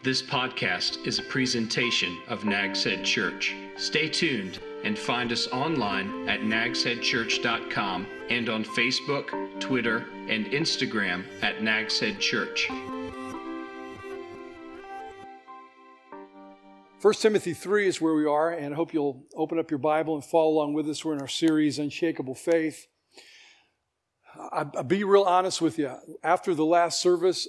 This podcast is a presentation of Nags Head Church. Stay tuned and find us online at nagsheadchurch.com and on Facebook, Twitter, and Instagram at Nags Head Church. 1 Timothy 3 is where we are, and I hope you'll open up your Bible and follow along with us. We're in our series, Unshakable Faith. I, will be real honest with you. After the last service,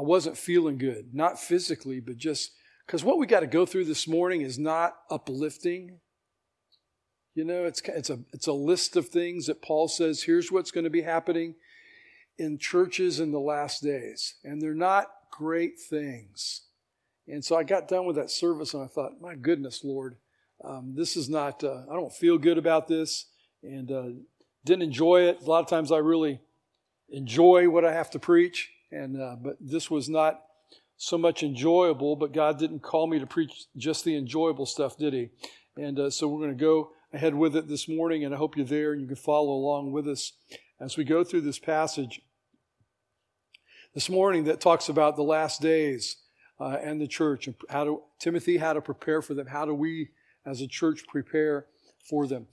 I wasn't feeling good, not physically, but just because what we got to go through this morning is not uplifting. You know, it's, it's, a, it's a list of things that Paul says here's what's going to be happening in churches in the last days. And they're not great things. And so I got done with that service and I thought, my goodness, Lord, um, this is not, uh, I don't feel good about this and uh, didn't enjoy it. A lot of times I really enjoy what I have to preach. And, uh, but this was not so much enjoyable, but God didn't call me to preach just the enjoyable stuff, did He? And uh, so we're going to go ahead with it this morning, and I hope you're there and you can follow along with us as we go through this passage this morning that talks about the last days uh, and the church and how to Timothy how to prepare for them. How do we as a church prepare for them?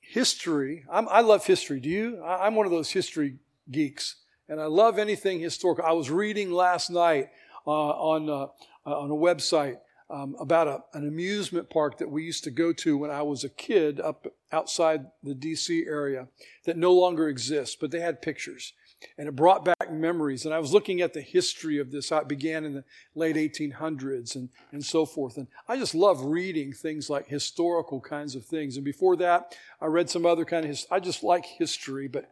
History. I'm, i love history. Do you? I, I'm one of those history geeks, and I love anything historical. I was reading last night uh, on uh, on a website um, about a, an amusement park that we used to go to when I was a kid up outside the D.C. area that no longer exists, but they had pictures and it brought back memories. And I was looking at the history of this, it began in the late 1800s and, and so forth. And I just love reading things like historical kinds of things. And before that, I read some other kind of history. I just like history, but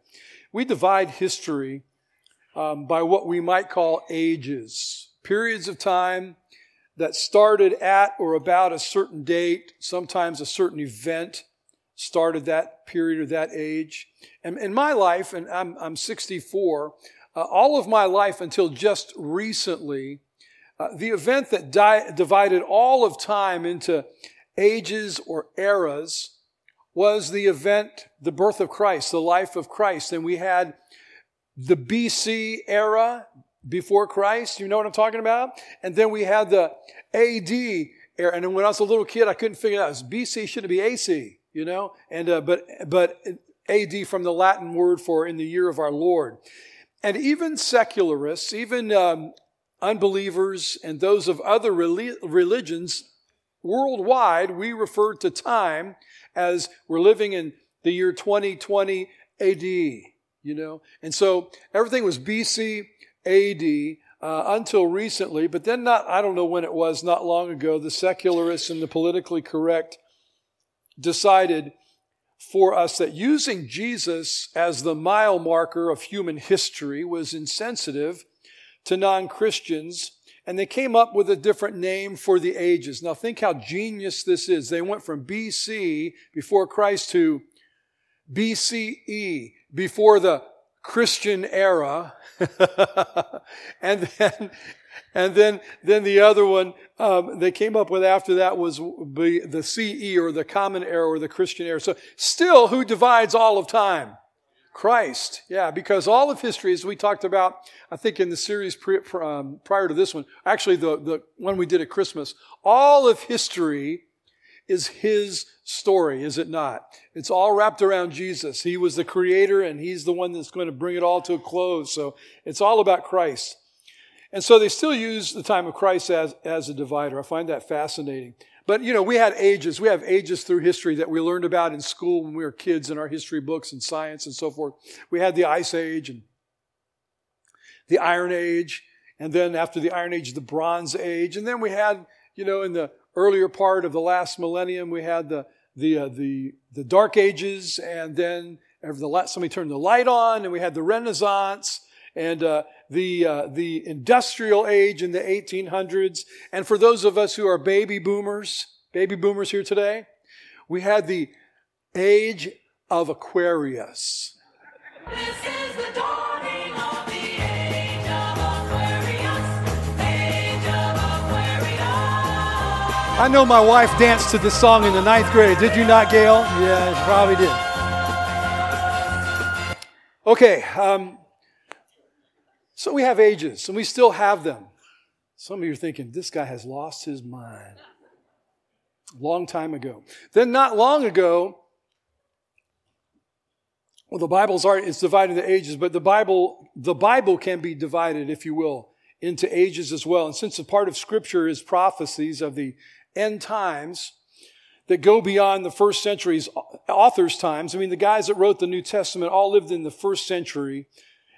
we divide history um, by what we might call ages, periods of time that started at or about a certain date, sometimes a certain event started that period or that age. And in my life, and I'm, I'm 64, uh, all of my life until just recently, uh, the event that di- divided all of time into ages or eras was the event, the birth of Christ, the life of Christ. And we had the BC era before Christ, you know what I'm talking about? And then we had the AD era. And when I was a little kid, I couldn't figure it out. BC, should it be AC? you know, and uh, but but AD from the Latin word for in the year of our Lord, and even secularists, even um, unbelievers, and those of other religions worldwide, we refer to time as we're living in the year 2020 AD. You know, and so everything was BC AD. Uh, until recently, but then not, I don't know when it was, not long ago, the secularists and the politically correct decided for us that using Jesus as the mile marker of human history was insensitive to non Christians, and they came up with a different name for the ages. Now, think how genius this is. They went from BC, before Christ, to BCE, before the Christian era, and then and then, then the other one um, they came up with after that was the CE or the common era or the Christian era. So still, who divides all of time? Christ. Yeah, because all of history, as we talked about, I think in the series um, prior to this one, actually the, the one we did at Christmas, all of history is his story, is it not? It's all wrapped around Jesus. He was the creator and he's the one that's going to bring it all to a close. So it's all about Christ. And so they still use the time of Christ as, as a divider. I find that fascinating. But, you know, we had ages. We have ages through history that we learned about in school when we were kids in our history books and science and so forth. We had the Ice Age and the Iron Age. And then after the Iron Age, the Bronze Age. And then we had, you know, in the earlier part of the last millennium, we had the, the, uh, the, the Dark Ages. And then the, somebody turned the light on and we had the Renaissance and uh, the uh, the industrial age in the 1800s. And for those of us who are baby boomers, baby boomers here today, we had the age of Aquarius. I know my wife danced to this song in the ninth grade. Did you not, Gail? Yeah, she probably did. Okay, um, so we have ages, and we still have them. Some of you are thinking, this guy has lost his mind. Long time ago. Then, not long ago, well, the Bible's art it's divided into ages, but the Bible, the Bible can be divided, if you will, into ages as well. And since a part of Scripture is prophecies of the end times that go beyond the first century's authors' times, I mean, the guys that wrote the New Testament all lived in the first century.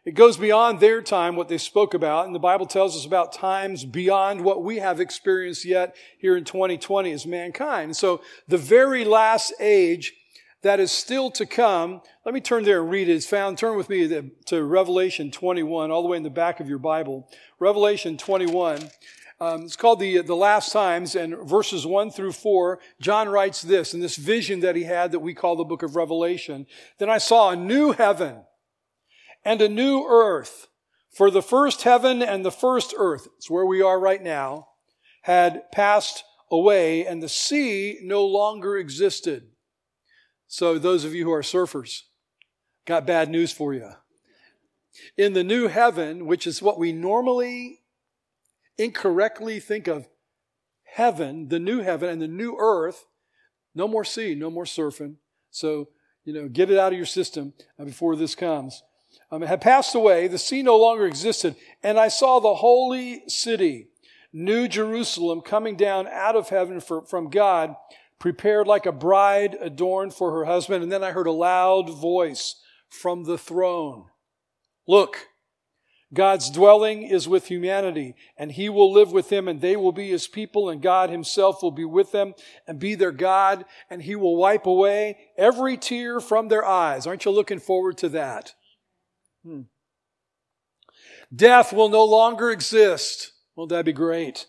It goes beyond their time, what they spoke about, and the Bible tells us about times beyond what we have experienced yet here in 2020 as mankind. So the very last age that is still to come, let me turn there and read it. It's found, turn with me to, to Revelation 21, all the way in the back of your Bible. Revelation 21. Um, it's called the, the last times and verses one through four. John writes this in this vision that he had that we call the book of Revelation. Then I saw a new heaven and a new earth. For the first heaven and the first earth, it's where we are right now, had passed away and the sea no longer existed. So those of you who are surfers, got bad news for you. In the new heaven, which is what we normally incorrectly think of heaven, the new heaven and the new earth, no more sea, no more surfing. So, you know, get it out of your system before this comes um, had passed away, the sea no longer existed, and I saw the holy city, New Jerusalem, coming down out of heaven for, from God, prepared like a bride adorned for her husband. And then I heard a loud voice from the throne. Look, God's dwelling is with humanity, and He will live with them, and they will be His people, and God Himself will be with them and be their God, and He will wipe away every tear from their eyes. Aren't you looking forward to that? Hmm. Death will no longer exist. Won't that be great?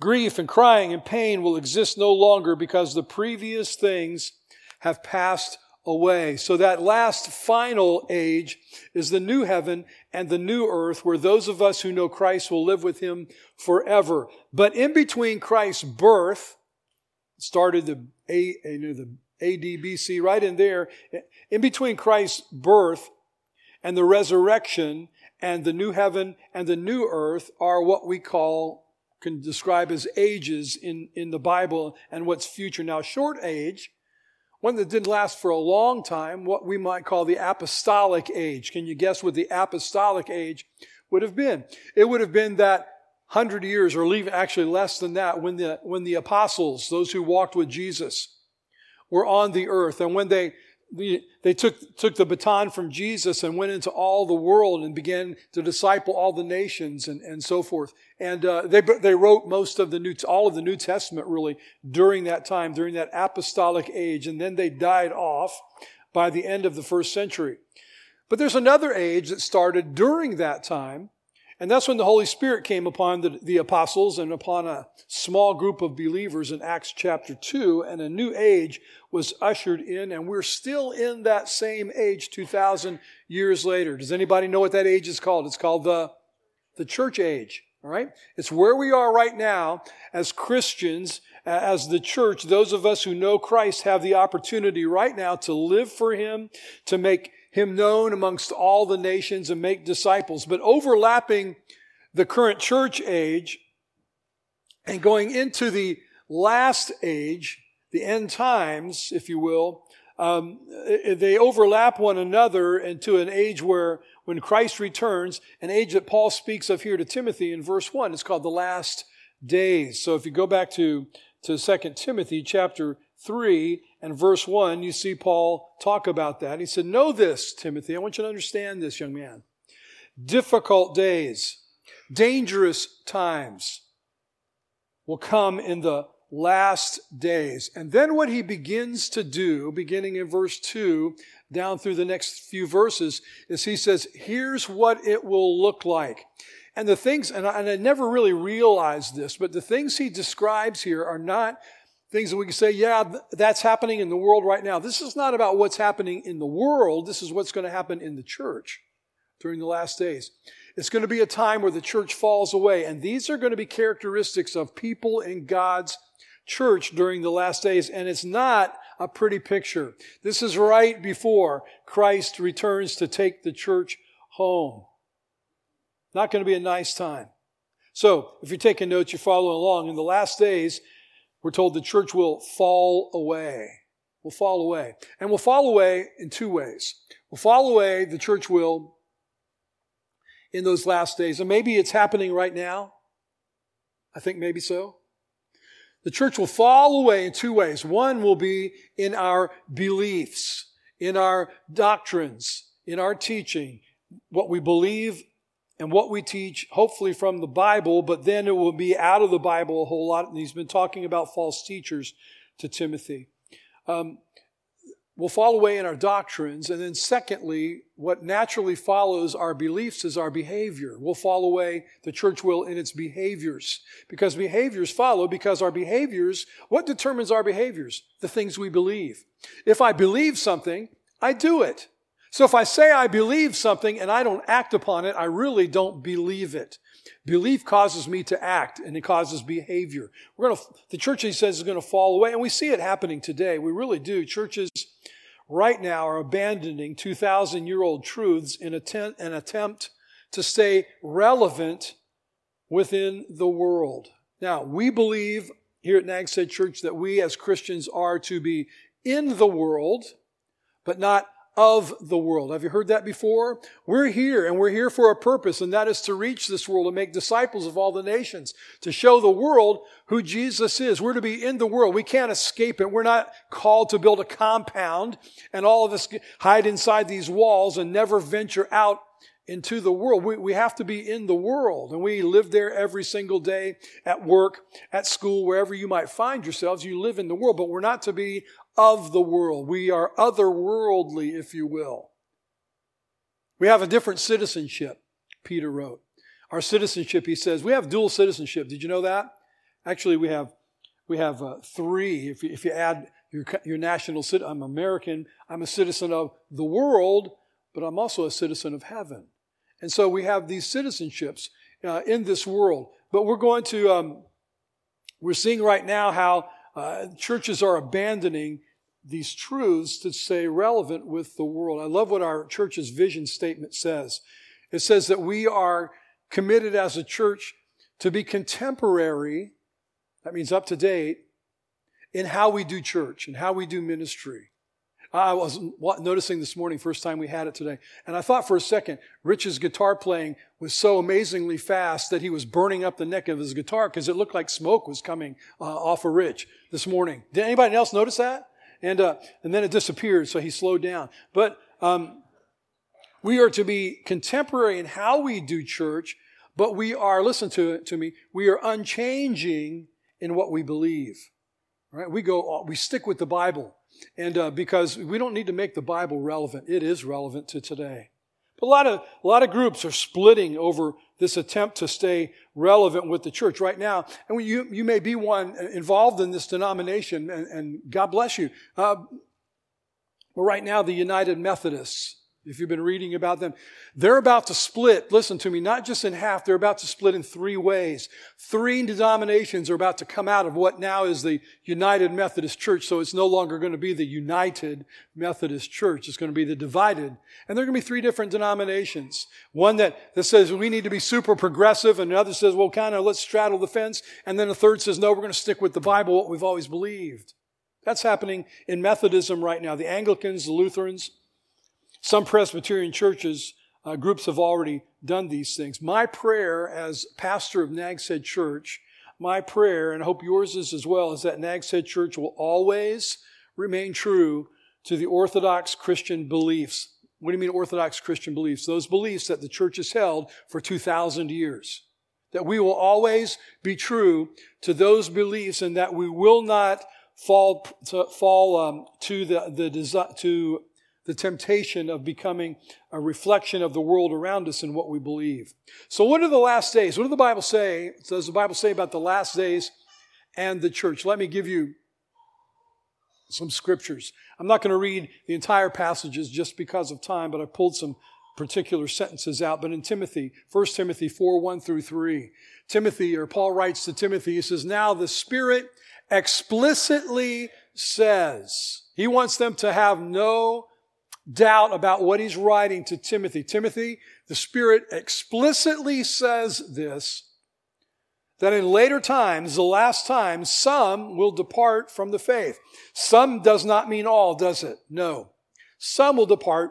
Grief and crying and pain will exist no longer because the previous things have passed away. So that last final age is the new heaven and the new earth where those of us who know Christ will live with him forever. But in between Christ's birth, started the, A, you know, the ADBC right in there, in between Christ's birth and the resurrection and the new heaven and the new earth are what we call, can describe as ages in, in the Bible and what's future. Now, short age, one that didn't last for a long time, what we might call the apostolic age. Can you guess what the apostolic age would have been? It would have been that hundred years or even actually less than that when the, when the apostles, those who walked with Jesus, were on the earth. And when they they took, took the baton from Jesus and went into all the world and began to disciple all the nations and, and so forth. And uh, they, they wrote most of the New, all of the New Testament really during that time, during that apostolic age. And then they died off by the end of the first century. But there's another age that started during that time and that's when the Holy Spirit came upon the, the, apostles and upon a small group of believers in Acts chapter 2, and a new age was ushered in, and we're still in that same age 2,000 years later. Does anybody know what that age is called? It's called the, the church age. All right? It's where we are right now as Christians, as the church. Those of us who know Christ have the opportunity right now to live for Him, to make him known amongst all the nations and make disciples. But overlapping the current church age and going into the last age, the end times, if you will, um, they overlap one another into an age where when Christ returns, an age that Paul speaks of here to Timothy in verse 1, it's called the last days. So if you go back to, to 2 Timothy chapter 3 and verse 1, you see Paul talk about that. He said, Know this, Timothy. I want you to understand this, young man. Difficult days, dangerous times will come in the last days. And then what he begins to do, beginning in verse 2 down through the next few verses, is he says, Here's what it will look like. And the things, and I, and I never really realized this, but the things he describes here are not things that we can say, yeah, that's happening in the world right now. This is not about what's happening in the world. This is what's going to happen in the church during the last days. It's going to be a time where the church falls away. And these are going to be characteristics of people in God's church during the last days. And it's not a pretty picture. This is right before Christ returns to take the church home. Not going to be a nice time. So, if you're taking notes, you're following along. In the last days, we're told the church will fall away. Will fall away. And will fall away in two ways. Will fall away, the church will, in those last days. And maybe it's happening right now. I think maybe so. The church will fall away in two ways. One will be in our beliefs, in our doctrines, in our teaching, what we believe and what we teach, hopefully from the Bible, but then it will be out of the Bible a whole lot. And he's been talking about false teachers to Timothy. Um, we'll fall away in our doctrines. And then, secondly, what naturally follows our beliefs is our behavior. We'll fall away, the church will, in its behaviors. Because behaviors follow, because our behaviors, what determines our behaviors? The things we believe. If I believe something, I do it. So if I say I believe something and I don't act upon it, I really don't believe it. Belief causes me to act and it causes behavior. We're going to, the church, he says, is going to fall away. And we see it happening today. We really do. Churches right now are abandoning 2,000 year old truths in an attempt to stay relevant within the world. Now, we believe here at Nags Head Church that we as Christians are to be in the world, but not of the world. Have you heard that before? We're here and we're here for a purpose, and that is to reach this world and make disciples of all the nations, to show the world who Jesus is. We're to be in the world. We can't escape it. We're not called to build a compound and all of us hide inside these walls and never venture out into the world. We, we have to be in the world and we live there every single day at work, at school, wherever you might find yourselves. You live in the world, but we're not to be of the world. We are otherworldly, if you will. We have a different citizenship, Peter wrote. Our citizenship, he says, we have dual citizenship. Did you know that? Actually, we have we have uh, three. If you, if you add your, your national citizen, I'm American. I'm a citizen of the world, but I'm also a citizen of heaven. And so we have these citizenships uh, in this world. But we're going to, um, we're seeing right now how uh, churches are abandoning these truths to stay relevant with the world. I love what our church's vision statement says. It says that we are committed as a church to be contemporary, that means up to date, in how we do church and how we do ministry. I was noticing this morning, first time we had it today, and I thought for a second, Rich's guitar playing was so amazingly fast that he was burning up the neck of his guitar because it looked like smoke was coming uh, off of Rich this morning. Did anybody else notice that? And uh, and then it disappeared, so he slowed down. But um, we are to be contemporary in how we do church, but we are, listen to to me, we are unchanging in what we believe. Right? We go, we stick with the Bible. And uh, because we don't need to make the Bible relevant, it is relevant to today. But a lot of a lot of groups are splitting over this attempt to stay relevant with the church right now. And you you may be one involved in this denomination, and, and God bless you. Uh, but right now, the United Methodists if you've been reading about them, they're about to split, listen to me, not just in half, they're about to split in three ways. Three denominations are about to come out of what now is the United Methodist Church, so it's no longer going to be the United Methodist Church, it's going to be the divided. And there are going to be three different denominations. One that, that says we need to be super progressive, and another says, well, kind of let's straddle the fence, and then a third says, no, we're going to stick with the Bible, what we've always believed. That's happening in Methodism right now. The Anglicans, the Lutherans, some Presbyterian churches, uh, groups have already done these things. My prayer as pastor of Nags Head Church, my prayer, and I hope yours is as well, is that Nags Head Church will always remain true to the Orthodox Christian beliefs. What do you mean Orthodox Christian beliefs? Those beliefs that the church has held for 2,000 years. That we will always be true to those beliefs and that we will not fall to, fall um, to the, the to the temptation of becoming a reflection of the world around us and what we believe. So what are the last days? What does the Bible say? Does the Bible say about the last days and the church? Let me give you some scriptures. I'm not going to read the entire passages just because of time, but I pulled some particular sentences out. But in Timothy, 1 Timothy 4, 1 through 3, Timothy, or Paul writes to Timothy, he says, Now the Spirit explicitly says, he wants them to have no doubt about what he's writing to Timothy. Timothy, the Spirit explicitly says this, that in later times, the last times, some will depart from the faith. Some does not mean all, does it? No. Some will depart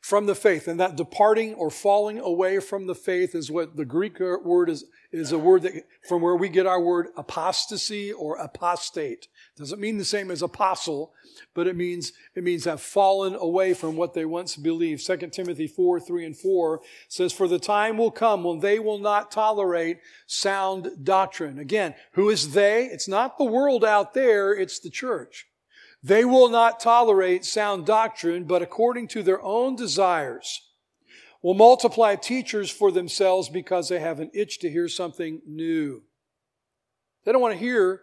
from the faith. And that departing or falling away from the faith is what the Greek word is, is a word that from where we get our word apostasy or apostate. Doesn't mean the same as apostle, but it means, it means have fallen away from what they once believed. 2 Timothy 4, 3 and 4 says, For the time will come when they will not tolerate sound doctrine. Again, who is they? It's not the world out there, it's the church. They will not tolerate sound doctrine, but according to their own desires, will multiply teachers for themselves because they have an itch to hear something new. They don't want to hear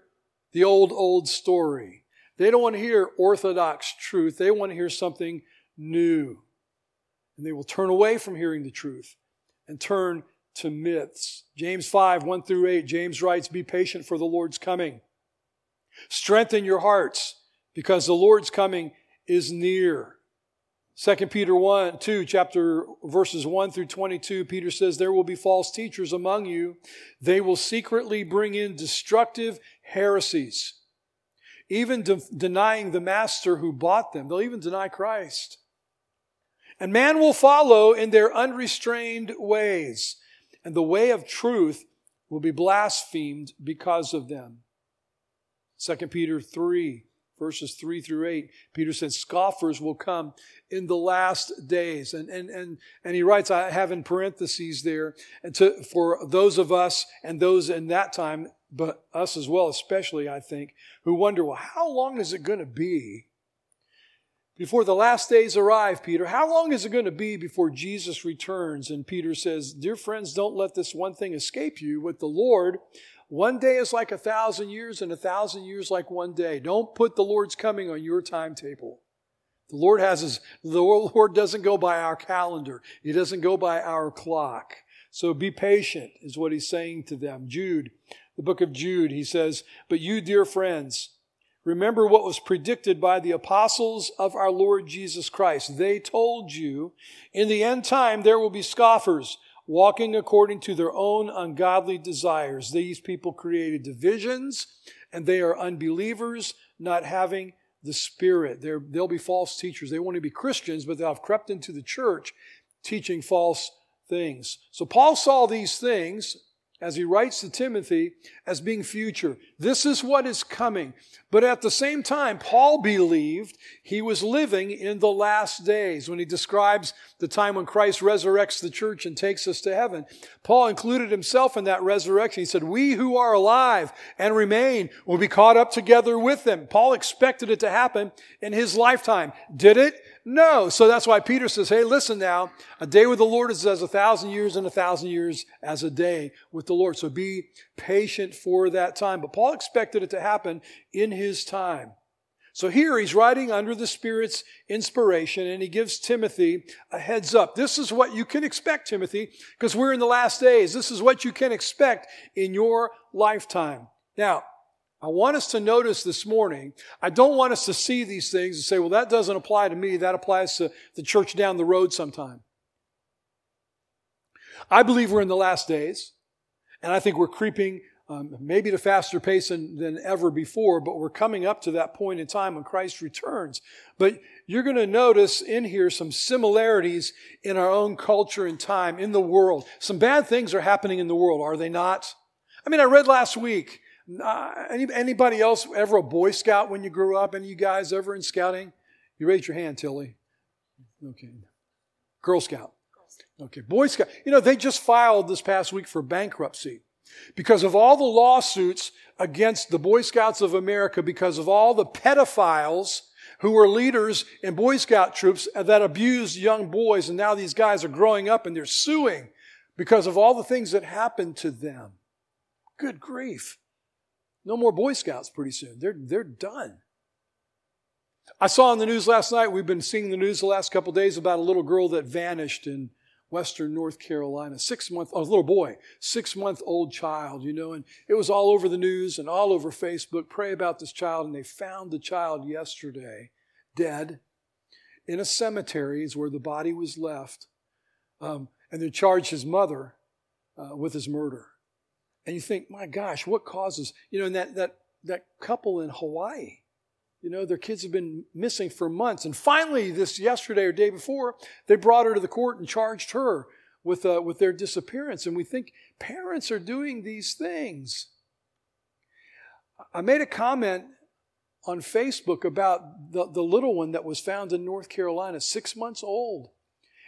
the old, old story. They don't want to hear orthodox truth. They want to hear something new. And they will turn away from hearing the truth and turn to myths. James 5, 1 through 8, James writes, Be patient for the Lord's coming. Strengthen your hearts because the Lord's coming is near. 2 Peter 1, 2, chapter verses 1 through 22, Peter says, There will be false teachers among you. They will secretly bring in destructive heresies, even de- denying the master who bought them. They'll even deny Christ. And man will follow in their unrestrained ways, and the way of truth will be blasphemed because of them. 2 Peter 3, verses 3 through 8, Peter says, Scoffers will come in the last days. And, and, and, and he writes, I have in parentheses there, and to, for those of us and those in that time, but us as well, especially, I think, who wonder, well, how long is it going to be before the last days arrive, Peter? How long is it going to be before Jesus returns? And Peter says, Dear friends, don't let this one thing escape you. With the Lord, one day is like a thousand years, and a thousand years like one day. Don't put the Lord's coming on your timetable. The Lord has his, the Lord doesn't go by our calendar. He doesn't go by our clock. So be patient, is what he's saying to them. Jude, the book of Jude, he says, But you, dear friends, remember what was predicted by the apostles of our Lord Jesus Christ. They told you, in the end time there will be scoffers walking according to their own ungodly desires. These people created divisions and they are unbelievers, not having the Spirit. they will be false teachers. They want to be Christians, but they'll have crept into the church teaching false things. So Paul saw these things as he writes to Timothy as being future. This is what is coming. But at the same time, Paul believed he was living in the last days when he describes the time when Christ resurrects the church and takes us to heaven. Paul included himself in that resurrection. He said, we who are alive and remain will be caught up together with them. Paul expected it to happen in his lifetime. Did it? No. So that's why Peter says, hey, listen now, a day with the Lord is as a thousand years and a thousand years as a day with the Lord. So be patient for that time. But Paul expected it to happen in his time. So here he's writing under the Spirit's inspiration and he gives Timothy a heads up. This is what you can expect, Timothy, because we're in the last days. This is what you can expect in your lifetime. Now, I want us to notice this morning, I don't want us to see these things and say, well, that doesn't apply to me. That applies to the church down the road sometime. I believe we're in the last days, and I think we're creeping um, maybe at a faster pace than, than ever before, but we're coming up to that point in time when Christ returns. But you're going to notice in here some similarities in our own culture and time, in the world. Some bad things are happening in the world, are they not? I mean, I read last week any, anybody else ever a Boy Scout when you grew up? Any of you guys ever in scouting? You raise your hand, Tilly. Okay. Girl Scout. Okay. Boy Scout. You know, they just filed this past week for bankruptcy because of all the lawsuits against the Boy Scouts of America because of all the pedophiles who were leaders in Boy Scout troops that abused young boys. And now these guys are growing up and they're suing because of all the things that happened to them. Good grief. No more Boy Scouts pretty soon. They're, they're done. I saw in the news last night, we've been seeing the news the last couple days about a little girl that vanished in Western North Carolina, six month, a little boy, six month old child, you know, and it was all over the news and all over Facebook. Pray about this child. And they found the child yesterday, dead, in a cemetery is where the body was left. Um, and they charged his mother uh, with his murder. And you think, my gosh, what causes, you know, and that, that, that couple in Hawaii, you know, their kids have been missing for months. And finally, this yesterday or day before, they brought her to the court and charged her with, uh, with their disappearance. And we think parents are doing these things. I made a comment on Facebook about the, the little one that was found in North Carolina, six months old.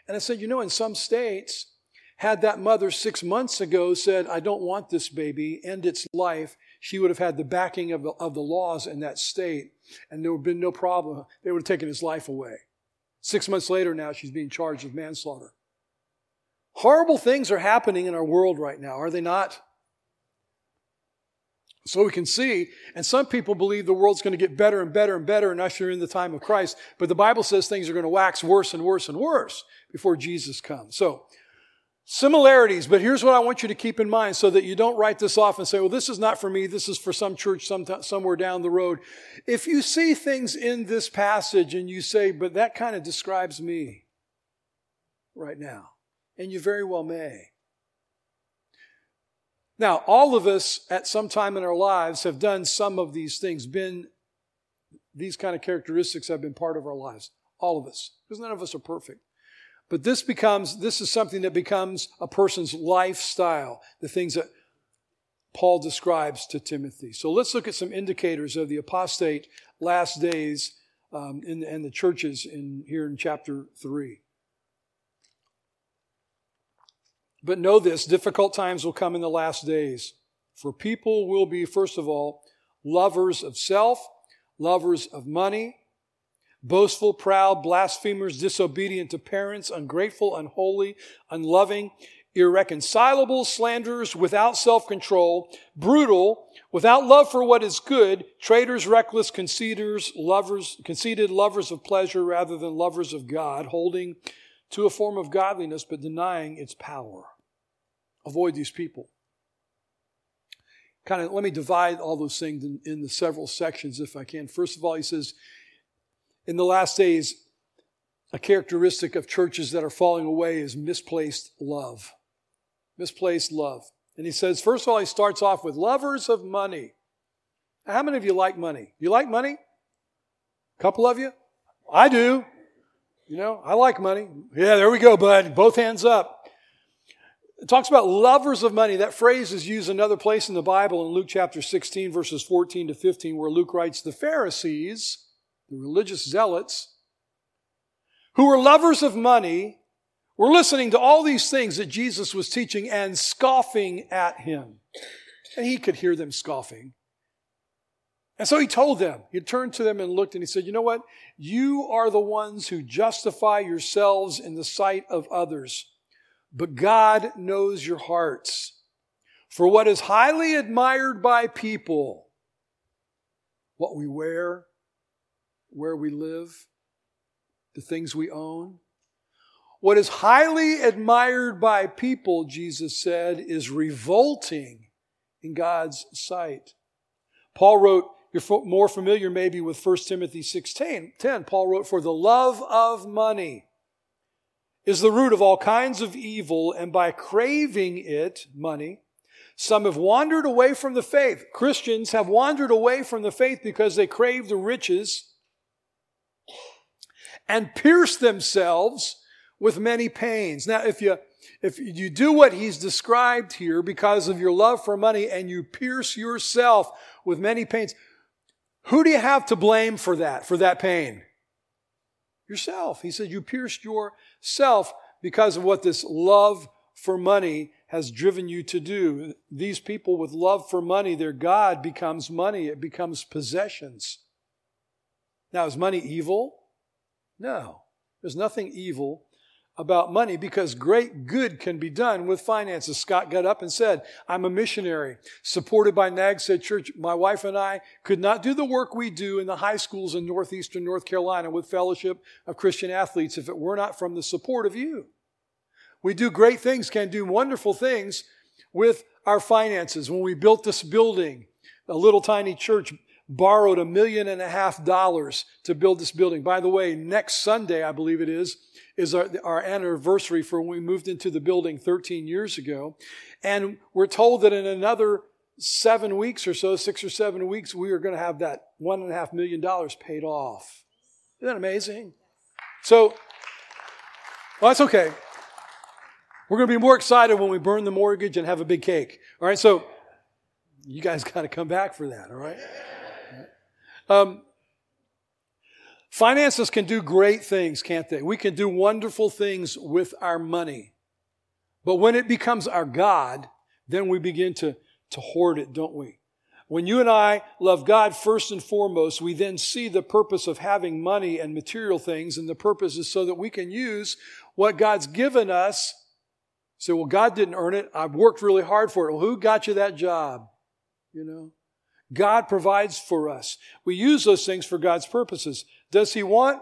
And I said, you know, in some states, had that mother six months ago said, I don't want this baby, end its life, she would have had the backing of the, of the laws in that state, and there would have been no problem. They would have taken his life away. Six months later, now she's being charged with manslaughter. Horrible things are happening in our world right now, are they not? So we can see, and some people believe the world's going to get better and better and better and usher in the time of Christ, but the Bible says things are going to wax worse and worse and worse before Jesus comes. So, similarities, but here's what I want you to keep in mind so that you don't write this off and say, well, this is not for me, this is for some church some, somewhere down the road. If you see things in this passage and you say, but that kind of describes me right now, and you very well may. Now, all of us at some time in our lives have done some of these things, been these kind of characteristics have been part of our lives. All of us, because none of us are perfect. But this becomes, this is something that becomes a person's lifestyle, the things that Paul describes to Timothy. So let's look at some indicators of the apostate last days um, in, in the churches in, here in chapter 3. But know this difficult times will come in the last days. For people will be, first of all, lovers of self, lovers of money, boastful, proud, blasphemers, disobedient to parents, ungrateful, unholy, unloving, irreconcilable, slanderers, without self control, brutal, without love for what is good, traitors, reckless, conceiters, lovers, conceited, lovers of pleasure rather than lovers of God, holding to a form of godliness but denying its power. Avoid these people. Kind of let me divide all those things in, in the several sections if I can. First of all, he says, in the last days, a characteristic of churches that are falling away is misplaced love. Misplaced love. And he says, first of all, he starts off with lovers of money. How many of you like money? You like money? A couple of you? I do. You know, I like money. Yeah, there we go, bud. Both hands up. It talks about lovers of money. That phrase is used another place in the Bible in Luke chapter 16, verses 14 to 15, where Luke writes, The Pharisees, the religious zealots, who were lovers of money, were listening to all these things that Jesus was teaching and scoffing at him. And he could hear them scoffing. And so he told them, he turned to them and looked and he said, You know what? You are the ones who justify yourselves in the sight of others, but God knows your hearts. For what is highly admired by people, what we wear, where we live, the things we own, what is highly admired by people, Jesus said, is revolting in God's sight. Paul wrote, you're more familiar maybe with 1 Timothy 16, 10. Paul wrote, For the love of money is the root of all kinds of evil, and by craving it, money, some have wandered away from the faith. Christians have wandered away from the faith because they crave the riches and pierce themselves with many pains. Now, if you if you do what he's described here because of your love for money and you pierce yourself with many pains, who do you have to blame for that, for that pain? Yourself. He said, You pierced yourself because of what this love for money has driven you to do. These people with love for money, their God becomes money, it becomes possessions. Now, is money evil? No. There's nothing evil about money because great good can be done with finances. Scott got up and said, I'm a missionary supported by Nags Head Church. My wife and I could not do the work we do in the high schools in northeastern North Carolina with Fellowship of Christian Athletes if it were not from the support of you. We do great things, can do wonderful things with our finances. When we built this building, a little tiny church borrowed a million and a half dollars to build this building. By the way, next Sunday, I believe it is, is our, our anniversary for when we moved into the building 13 years ago. And we're told that in another seven weeks or so, six or seven weeks, we are going to have that one and a half million dollars paid off. Isn't that amazing? So, well, that's okay. We're going to be more excited when we burn the mortgage and have a big cake. All right, so you guys got to come back for that, all right? Um, finances can do great things, can't they? We can do wonderful things with our money. But when it becomes our God, then we begin to, to hoard it, don't we? When you and I love God first and foremost, we then see the purpose of having money and material things, and the purpose is so that we can use what God's given us. Say, well, God didn't earn it. I've worked really hard for it. Well, who got you that job? You know? God provides for us. We use those things for God's purposes. Does He want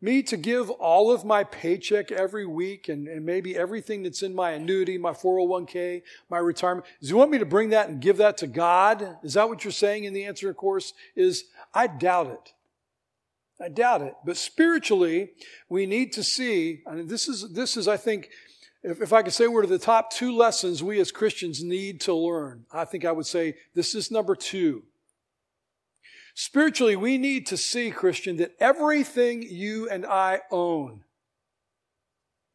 me to give all of my paycheck every week and, and maybe everything that's in my annuity, my 401k, my retirement? Does He want me to bring that and give that to God? Is that what you're saying? And the answer, of course, is I doubt it. I doubt it. But spiritually, we need to see, and this is, this is, I think, if, if I could say we're to the top two lessons we as Christians need to learn, I think I would say this is number two. Spiritually, we need to see, Christian, that everything you and I own,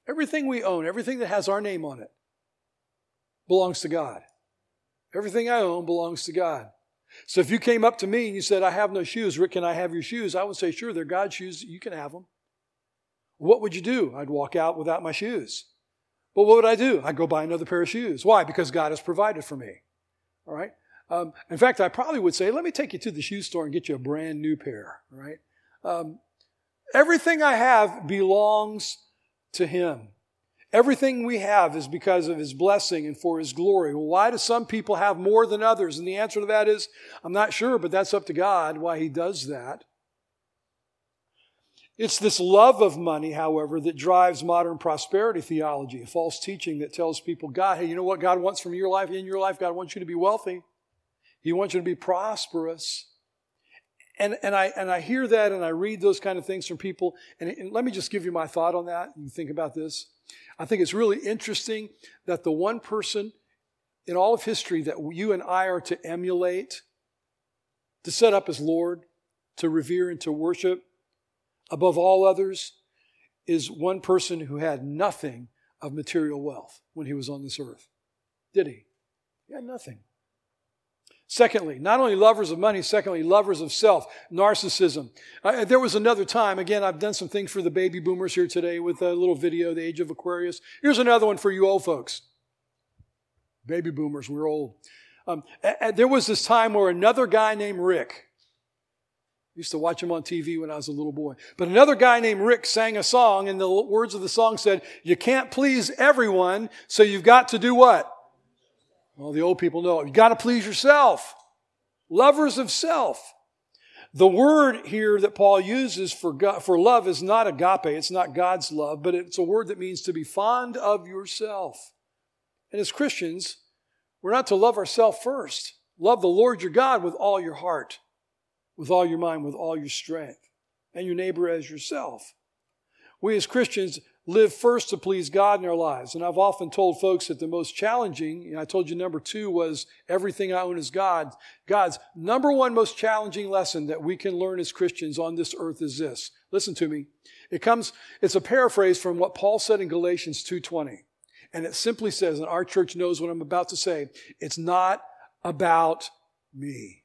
everything we own, everything that has our name on it, belongs to God. Everything I own belongs to God. So if you came up to me and you said, I have no shoes, Rick, can I have your shoes? I would say, sure, they're God's shoes. You can have them. What would you do? I'd walk out without my shoes. But what would I do? I'd go buy another pair of shoes. Why? Because God has provided for me. All right? Um, in fact, I probably would say, let me take you to the shoe store and get you a brand new pair. All right? Um, everything I have belongs to Him. Everything we have is because of His blessing and for His glory. Well, why do some people have more than others? And the answer to that is, I'm not sure, but that's up to God why He does that. It's this love of money, however, that drives modern prosperity theology, a false teaching that tells people, God, hey, you know what God wants from your life? In your life, God wants you to be wealthy. He wants you to be prosperous. And, and, I, and I hear that and I read those kind of things from people. And, and let me just give you my thought on that. You think about this. I think it's really interesting that the one person in all of history that you and I are to emulate, to set up as Lord, to revere and to worship, above all others is one person who had nothing of material wealth when he was on this earth. Did he? He had nothing. Secondly, not only lovers of money, secondly, lovers of self, narcissism. Uh, there was another time, again, I've done some things for the baby boomers here today with a little video, The Age of Aquarius. Here's another one for you old folks. Baby boomers, we're old. Um, there was this time where another guy named Rick, used to watch him on TV when I was a little boy. But another guy named Rick sang a song, and the words of the song said, You can't please everyone, so you've got to do what? Well, the old people know. You've got to please yourself. Lovers of self. The word here that Paul uses for, God, for love is not agape, it's not God's love, but it's a word that means to be fond of yourself. And as Christians, we're not to love ourselves first. Love the Lord your God with all your heart with all your mind, with all your strength, and your neighbor as yourself. We as Christians live first to please God in our lives. And I've often told folks that the most challenging, I told you number two was everything I own is God. God's number one most challenging lesson that we can learn as Christians on this earth is this. Listen to me. It comes, it's a paraphrase from what Paul said in Galatians 2.20. And it simply says, and our church knows what I'm about to say, it's not about me.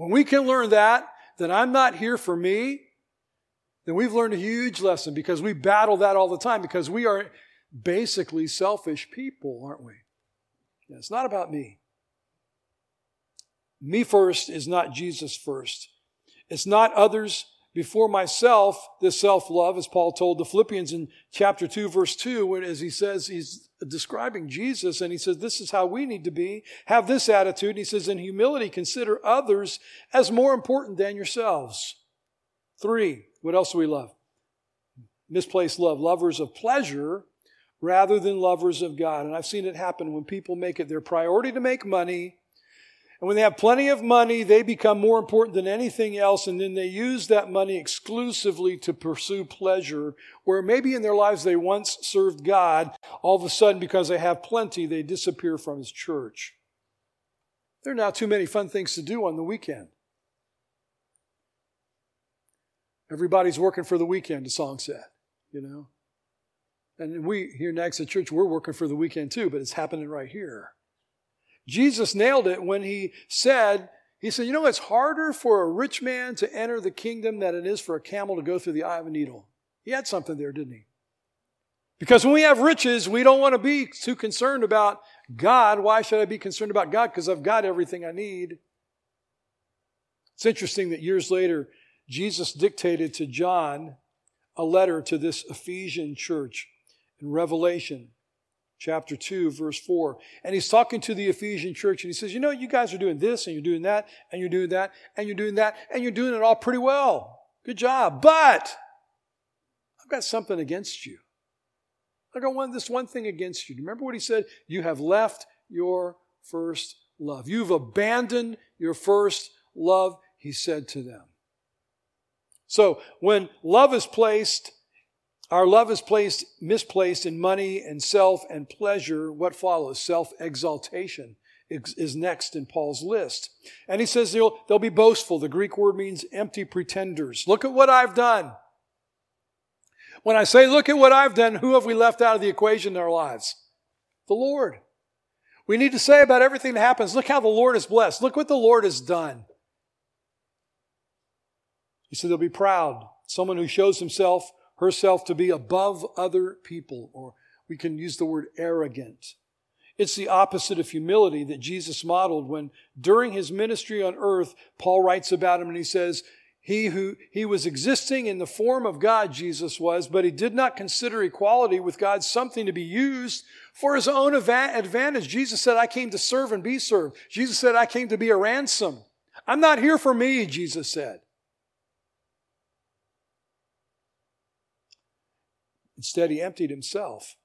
When we can learn that, that I'm not here for me, then we've learned a huge lesson because we battle that all the time because we are basically selfish people, aren't we? it's not about me. Me first is not Jesus first. It's not others before myself, this self love, as Paul told the Philippians in chapter 2, verse 2, when as he says he's describing Jesus, and he says, This is how we need to be. Have this attitude. And he says, In humility, consider others as more important than yourselves. Three, what else do we love? Misplaced love. Lovers of pleasure rather than lovers of God. And I've seen it happen when people make it their priority to make money And when they have plenty of money, they become more important than anything else. And then they use that money exclusively to pursue pleasure, where maybe in their lives they once served God. All of a sudden, because they have plenty, they disappear from His church. There are now too many fun things to do on the weekend. Everybody's working for the weekend, the song said, you know. And we here Nags Head Church, we're working for the weekend too, but it's happening right here. Jesus nailed it when he said, he said, you know, it's harder for a rich man to enter the kingdom than it is for a camel to go through the eye of a needle. He had something there, didn't he? Because when we have riches, we don't want to be too concerned about God. Why should I be concerned about God? Because I've got everything I need. It's interesting that years later, Jesus dictated to John a letter to this Ephesian church in Revelation chapter 2, verse 4. And he's talking to the Ephesian church and he says, You know, you guys are doing this and you're doing that and you're doing that and you're doing that and you're doing it all pretty well. Good job. But I've got something against you. I got one, this one thing against you. Remember what he said? You have left your first love. You've abandoned your first love, he said to them. So when love is placed our love is placed, misplaced in money and self and pleasure. What follows? Self exaltation is next in Paul's list. And he says they'll, they'll be boastful. The Greek word means empty pretenders. Look at what I've done. When I say, look at what I've done, who have we left out of the equation in our lives? The Lord. We need to say about everything that happens, look how the Lord is blessed. Look what the Lord has done. He said they'll be proud. Someone who shows himself herself to be above other people, or we can use the word arrogant. It's the opposite of humility that Jesus modeled when during his ministry on earth, Paul writes about him and he says, he who, he was existing in the form of God, Jesus was, but he did not consider equality with God something to be used for his own advantage. Jesus said, I came to serve and be served. Jesus said, I came to be a ransom. I'm not here for me, Jesus said. Instead, he emptied himself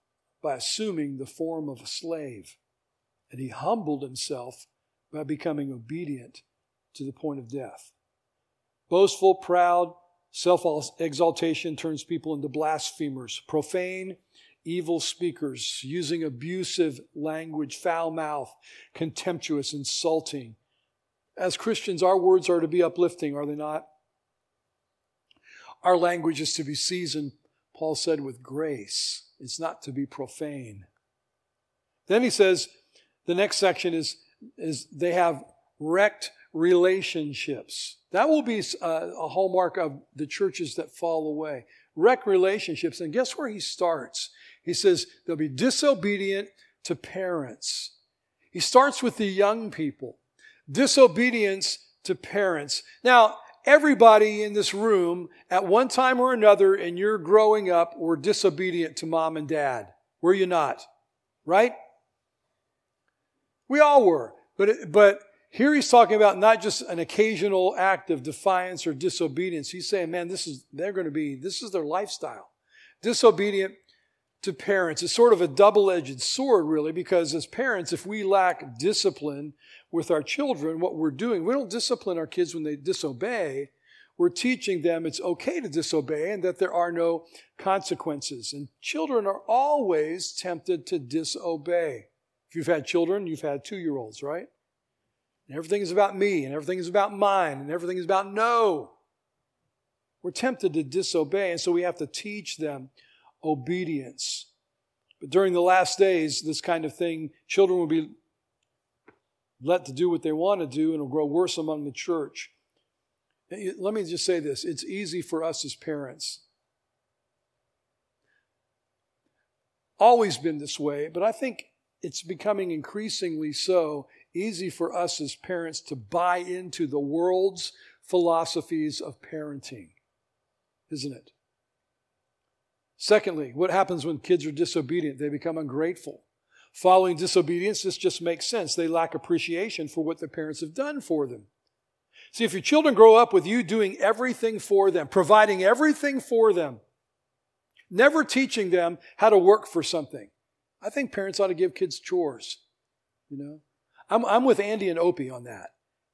by assuming the form of a slave, and he humbled himself by becoming obedient to the point of death. Boastful, proud, self exaltation turns people into blasphemers, profane, evil speakers, using abusive language, foul mouth, contemptuous, insulting. As Christians, our words are to be uplifting, are they not? Our language is to be seasoned Paul said with grace. It's not to be profane. Then he says, the next section is, is they have wrecked relationships. That will be a, a hallmark of the churches that fall away. Wreck relationships. And guess where he starts? He says they'll be disobedient to parents. He starts with the young people. Disobedience to parents. Now, Everybody in this room, at one time or another in your growing up, were disobedient to mom and dad. Were you not? Right? We all were. But, but here he's talking about not just an occasional act of defiance or disobedience. He's saying, man, this is, they're going to be, this is their lifestyle. Disobedient to parents. It's sort of a double edged sword, really, because as parents, if we lack discipline with our children, what we're doing, we don't discipline our kids when they disobey. We're teaching them it's okay to disobey and that there are no consequences. And children are always tempted to disobey. If you've had children, you've had two year olds, right? And everything is about me, and everything is about mine, and everything is about no. We're tempted to disobey, and so we have to teach them obedience. But during the last days, this kind of thing, children will be let to do what they want to do and it'll grow worse among the church. Let me just say this it's easy for us as parents. Always been this way, but I think it's becoming increasingly so easy for us as parents to buy into the world's philosophies of parenting, isn't it? Secondly, what happens when kids are disobedient? They become ungrateful. Following disobedience, this just makes sense. They lack appreciation for what their parents have done for them. See, if your children grow up with you doing everything for them, providing everything for them, never teaching them how to work for something, I think parents ought to give kids chores. You know, I'm, I'm with Andy and Opie on that.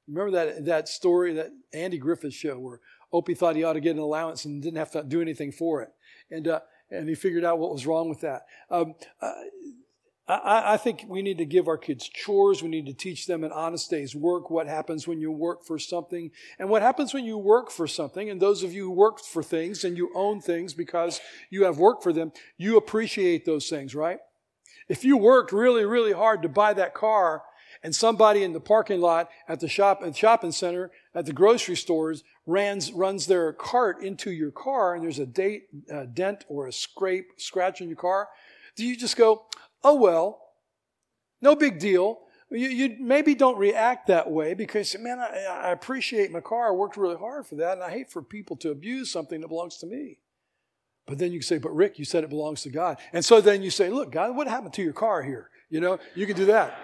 Remember that, that story, that Andy Griffith show where Opie thought he ought to get an allowance and didn't have to do anything for it. And, uh, and he figured out what was wrong with that. Um, uh, I, I, think we need to give our kids chores. We need to teach them an honest day's work, what happens when you work for something, and what happens when you work for something. And those of you who work for things and you own things because you have worked for them, you appreciate those things, right? If you worked really, really hard to buy that car and somebody in the parking lot at the shop, at the shopping center, at the grocery stores runs, runs their cart into your car and there's a date, dent or a scrape, scratch in your car, do you just go, oh well, no big deal. You, you maybe don't react that way because, man, I, I appreciate my car. I worked really hard for that, and I hate for people to abuse something that belongs to me. But then you can say, but Rick, you said it belongs to God. And so then you say, look, God, what happened to your car here? You know, you can do that.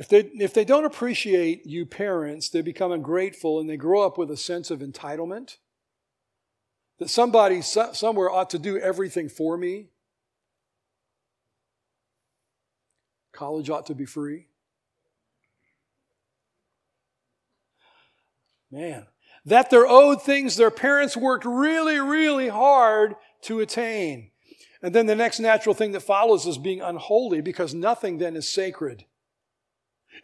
If they, if they don't appreciate you parents, they become ungrateful and they grow up with a sense of entitlement. That somebody somewhere ought to do everything for me. College ought to be free. Man. That they're owed things their parents worked really, really hard to attain. And then the next natural thing that follows is being unholy because nothing then is sacred.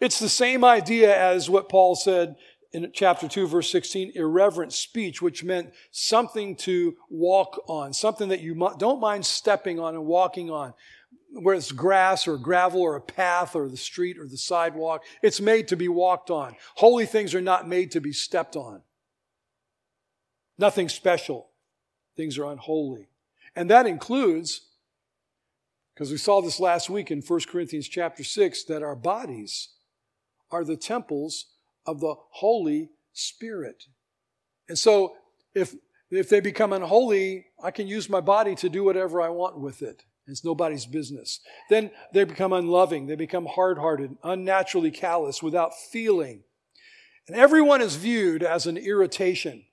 It's the same idea as what Paul said in chapter 2, verse 16 irreverent speech, which meant something to walk on, something that you don't mind stepping on and walking on. Where it's grass or gravel or a path or the street or the sidewalk, it's made to be walked on. Holy things are not made to be stepped on. Nothing special. Things are unholy. And that includes, because we saw this last week in 1 Corinthians chapter 6, that our bodies are the temples of the Holy Spirit. And so if if they become unholy, I can use my body to do whatever I want with it. It's nobody's business. Then they become unloving. They become hard hearted, unnaturally callous, without feeling. And everyone is viewed as an irritation.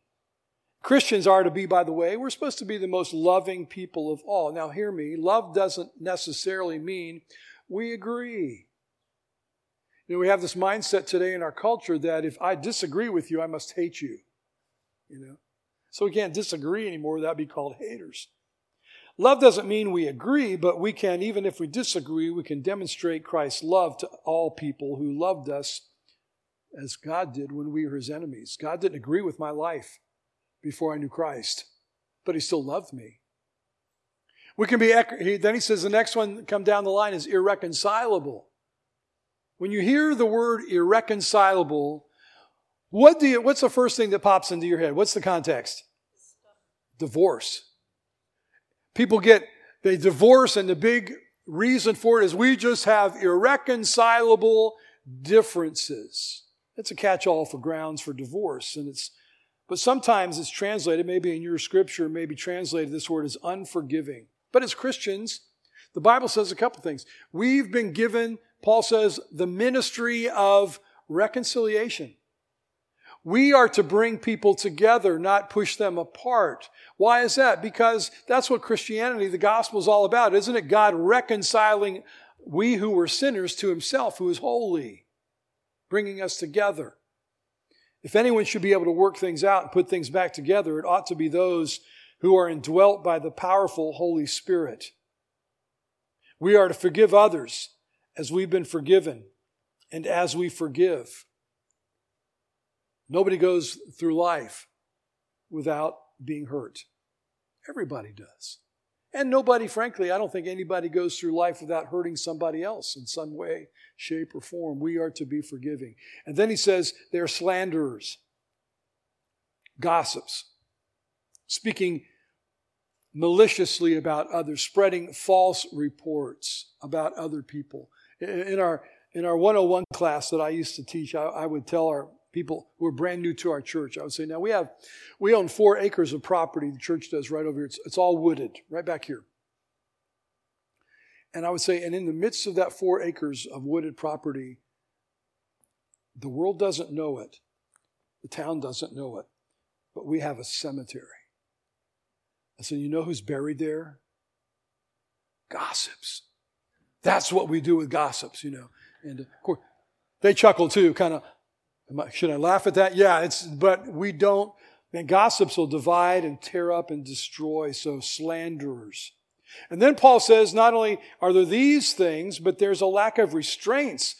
Christians are to be, by the way, we're supposed to be the most loving people of all. Now, hear me. Love doesn't necessarily mean we agree. You know, we have this mindset today in our culture that if I disagree with you, I must hate you. You know? So we can't disagree anymore. That'd be called haters. Love doesn't mean we agree, but we can, even if we disagree, we can demonstrate Christ's love to all people who loved us as God did when we were his enemies. God didn't agree with my life before I knew Christ, but he still loved me. We can be, then he says the next one come down the line is irreconcilable. When you hear the word irreconcilable, what do you, what's the first thing that pops into your head? What's the context? Divorce. People get, they divorce, and the big reason for it is we just have irreconcilable differences. It's a catch all for grounds for divorce. And it's, but sometimes it's translated, maybe in your scripture, maybe translated, this word is unforgiving. But as Christians, the Bible says a couple things. We've been given Paul says, the ministry of reconciliation. We are to bring people together, not push them apart. Why is that? Because that's what Christianity, the gospel is all about. Isn't it God reconciling we who were sinners to himself who is holy, bringing us together? If anyone should be able to work things out and put things back together, it ought to be those who are indwelt by the powerful Holy Spirit. We are to forgive others as we've been forgiven and as we forgive. Nobody goes through life without being hurt. Everybody does. And nobody, frankly, I don't think anybody goes through life without hurting somebody else in some way, shape, or form. We are to be forgiving. And then he says they're slanderers, gossips, speaking maliciously about others, spreading false reports about other people. In our, in our 101 class that I used to teach, I, I would tell our people who are brand new to our church, I would say, now we have, we own four acres of property, the church does right over here. It's, it's all wooded, right back here. And I would say, and in the midst of that four acres of wooded property, the world doesn't know it, the town doesn't know it, but we have a cemetery. I said, you know who's buried there? Gossips. That's what we do with gossips, you know. And of course, they chuckle too, kind of. Should I laugh at that? Yeah, it's, but we don't. And gossips will divide and tear up and destroy. So slanderers. And then Paul says, not only are there these things, but there's a lack of restraints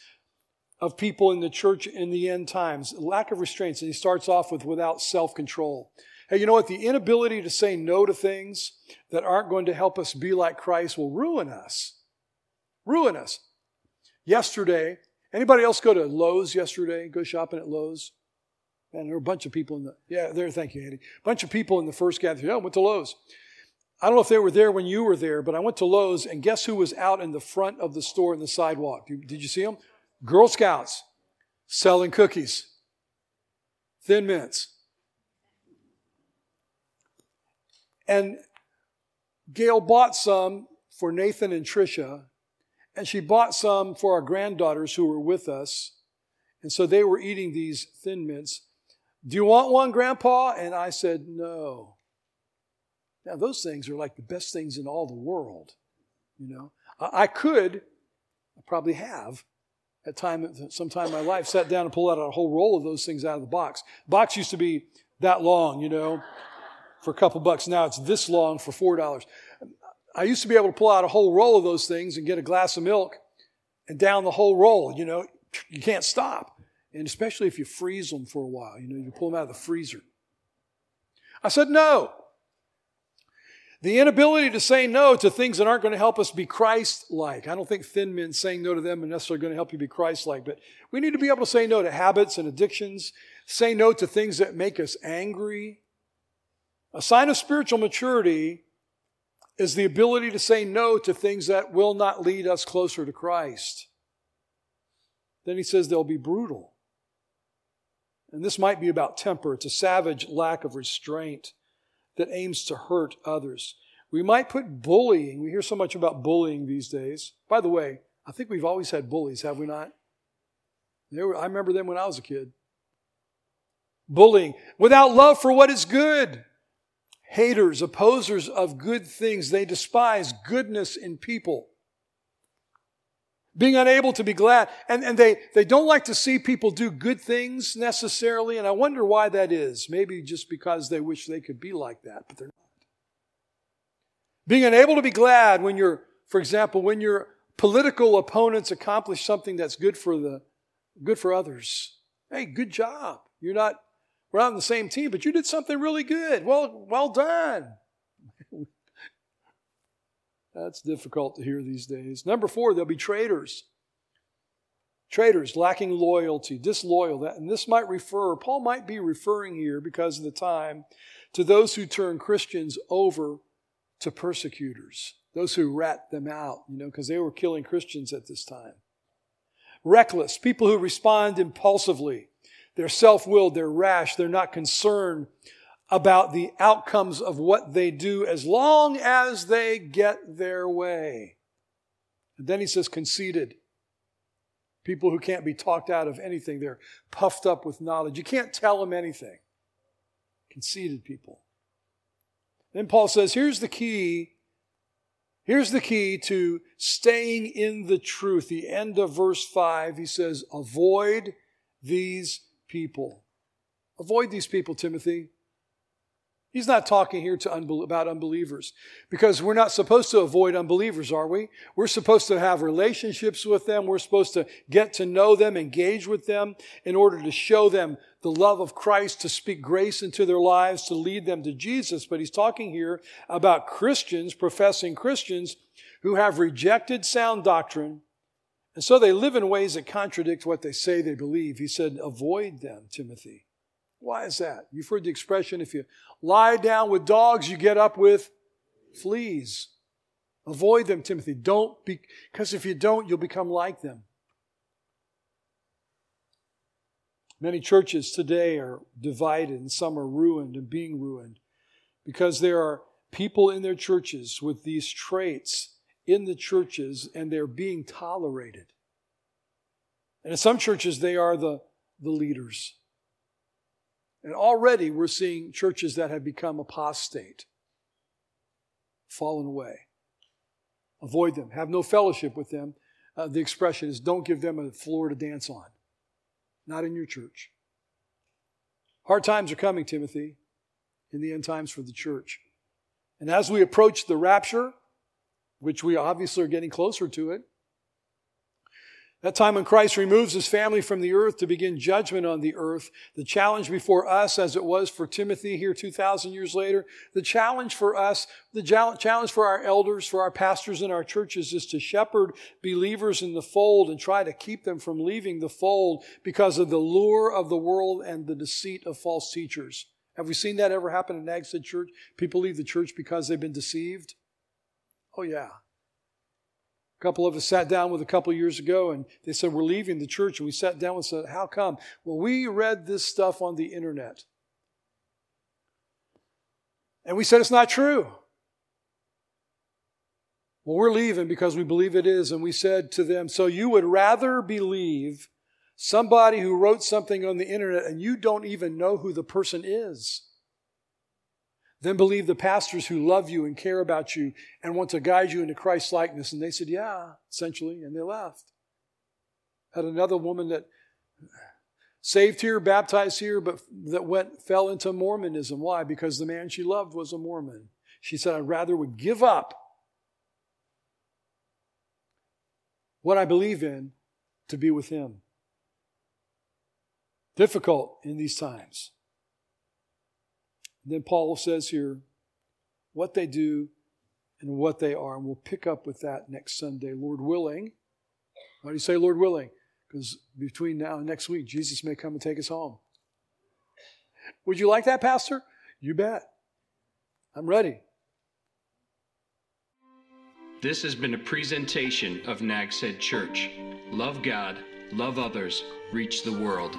of people in the church in the end times. Lack of restraints. And he starts off with without self control. Hey, you know what? The inability to say no to things that aren't going to help us be like Christ will ruin us. Ruin us. Yesterday, anybody else go to Lowe's yesterday? Go shopping at Lowe's? And there were a bunch of people in the, yeah, there, thank you, Andy. A bunch of people in the first gathering. Oh, went to Lowe's. I don't know if they were there when you were there, but I went to Lowe's and guess who was out in the front of the store in the sidewalk? Did you see them? Girl Scouts selling cookies, thin mints. And Gail bought some for Nathan and Trisha, and she bought some for our granddaughters who were with us. And so they were eating these thin mints. Do you want one, Grandpa? And I said, No. Now, those things are like the best things in all the world. You know, I could, I probably have, at time, some time in my life, sat down and pulled out a whole roll of those things out of the box. Box used to be that long, you know, for a couple bucks. Now it's this long for four dollars. I used to be able to pull out a whole roll of those things and get a glass of milk and down the whole roll. You know, you can't stop. And especially if you freeze them for a while, you know, you pull them out of the freezer. I said, no. The inability to say no to things that aren't going to help us be Christ like. I don't think thin mints saying no to them are necessarily going to help you be Christ like, but we need to be able to say no to habits and addictions, say no to things that make us angry. A sign of spiritual maturity is the ability to say no to things that will not lead us closer to Christ. Then he says they'll be brutal. And this might be about temper. It's a savage lack of restraint that aims to hurt others. We might put bullying, we hear so much about bullying these days. By the way, I think we've always had bullies, have we not? Were, I remember them when I was a kid. Bullying without love for what is good. Haters, opposers of good things. They despise goodness in people being unable to be glad. And, and they, they don't like to see people do good things necessarily. And I wonder why that is. Maybe just because they wish they could be like that, but they're not. Being unable to be glad when you're, for example, when your political opponents accomplish something that's good for the, good for others. Hey, good job. You're not, we're not on the same team, but you did something really good. Well, well done. That's difficult to hear these days. Number four, there'll be traitors. Traitors, lacking loyalty, disloyal. That, and this might refer, Paul might be referring here because of the time, to those who turn Christians over to persecutors, those who rat them out, you know, because they were killing Christians at this time. Reckless, people who respond impulsively. They're self willed, they're rash, they're not concerned about the outcomes of what they do as long as they get their way. And then he says, conceited. People who can't be talked out of anything. They're puffed up with knowledge. You can't tell them anything. Conceited people. Then Paul says, here's the key. Here's the key to staying in the truth. The end of verse 5, he says, avoid these people. Avoid these people, Timothy. He's not talking here to unbel- about unbelievers because we're not supposed to avoid unbelievers, are we? We're supposed to have relationships with them. We're supposed to get to know them, engage with them in order to show them the love of Christ, to speak grace into their lives, to lead them to Jesus. But he's talking here about Christians, professing Christians who have rejected sound doctrine. And so they live in ways that contradict what they say they believe. He said, avoid them, Timothy. Why is that? You've heard the expression if you lie down with dogs, you get up with fleas. Avoid them, Timothy. Don't be, because if you don't, you'll become like them. Many churches today are divided and some are ruined and being ruined because there are people in their churches with these traits in the churches and they're being tolerated. And in some churches, they are the, the leaders. And already we're seeing churches that have become apostate, fallen away. avoid them, have no fellowship with them. Uh, the expression is don't give them a floor to dance on. Not in your church. Hard times are coming, Timothy, in the end times for the church. And as we approach the rapture, which we obviously are getting closer to it, that time when Christ removes his family from the earth to begin judgment on the earth, the challenge before us, as it was for Timothy here 2,000 years later, the challenge for us, the challenge for our elders, for our pastors in our churches is to shepherd believers in the fold and try to keep them from leaving the fold because of the lure of the world and the deceit of false teachers. Have we seen that ever happen in Nags Head Church? People leave the church because they've been deceived? Oh, yeah. A couple of us sat down with a couple years ago and they said, We're leaving the church. And we sat down and said, How come? Well, we read this stuff on the internet. And we said, It's not true. Well, we're leaving because we believe it is. And we said to them, So you would rather believe somebody who wrote something on the internet and you don't even know who the person is? Then believe the pastors who love you and care about you and want to guide you into Christ's likeness. And they said, Yeah, essentially. And they left. Had another woman that saved here, baptized here, but that went, fell into Mormonism. Why? Because the man she loved was a Mormon. She said, I'd rather would give up what I believe in to be with him. Difficult in these times. Then Paul says here what they do and what they are. And we'll pick up with that next Sunday, Lord willing. Why do you say Lord willing? Because between now and next week, Jesus may come and take us home. Would you like that, Pastor? You bet. I'm ready. This has been a presentation of Nags Head Church. Love God, love others, reach the world.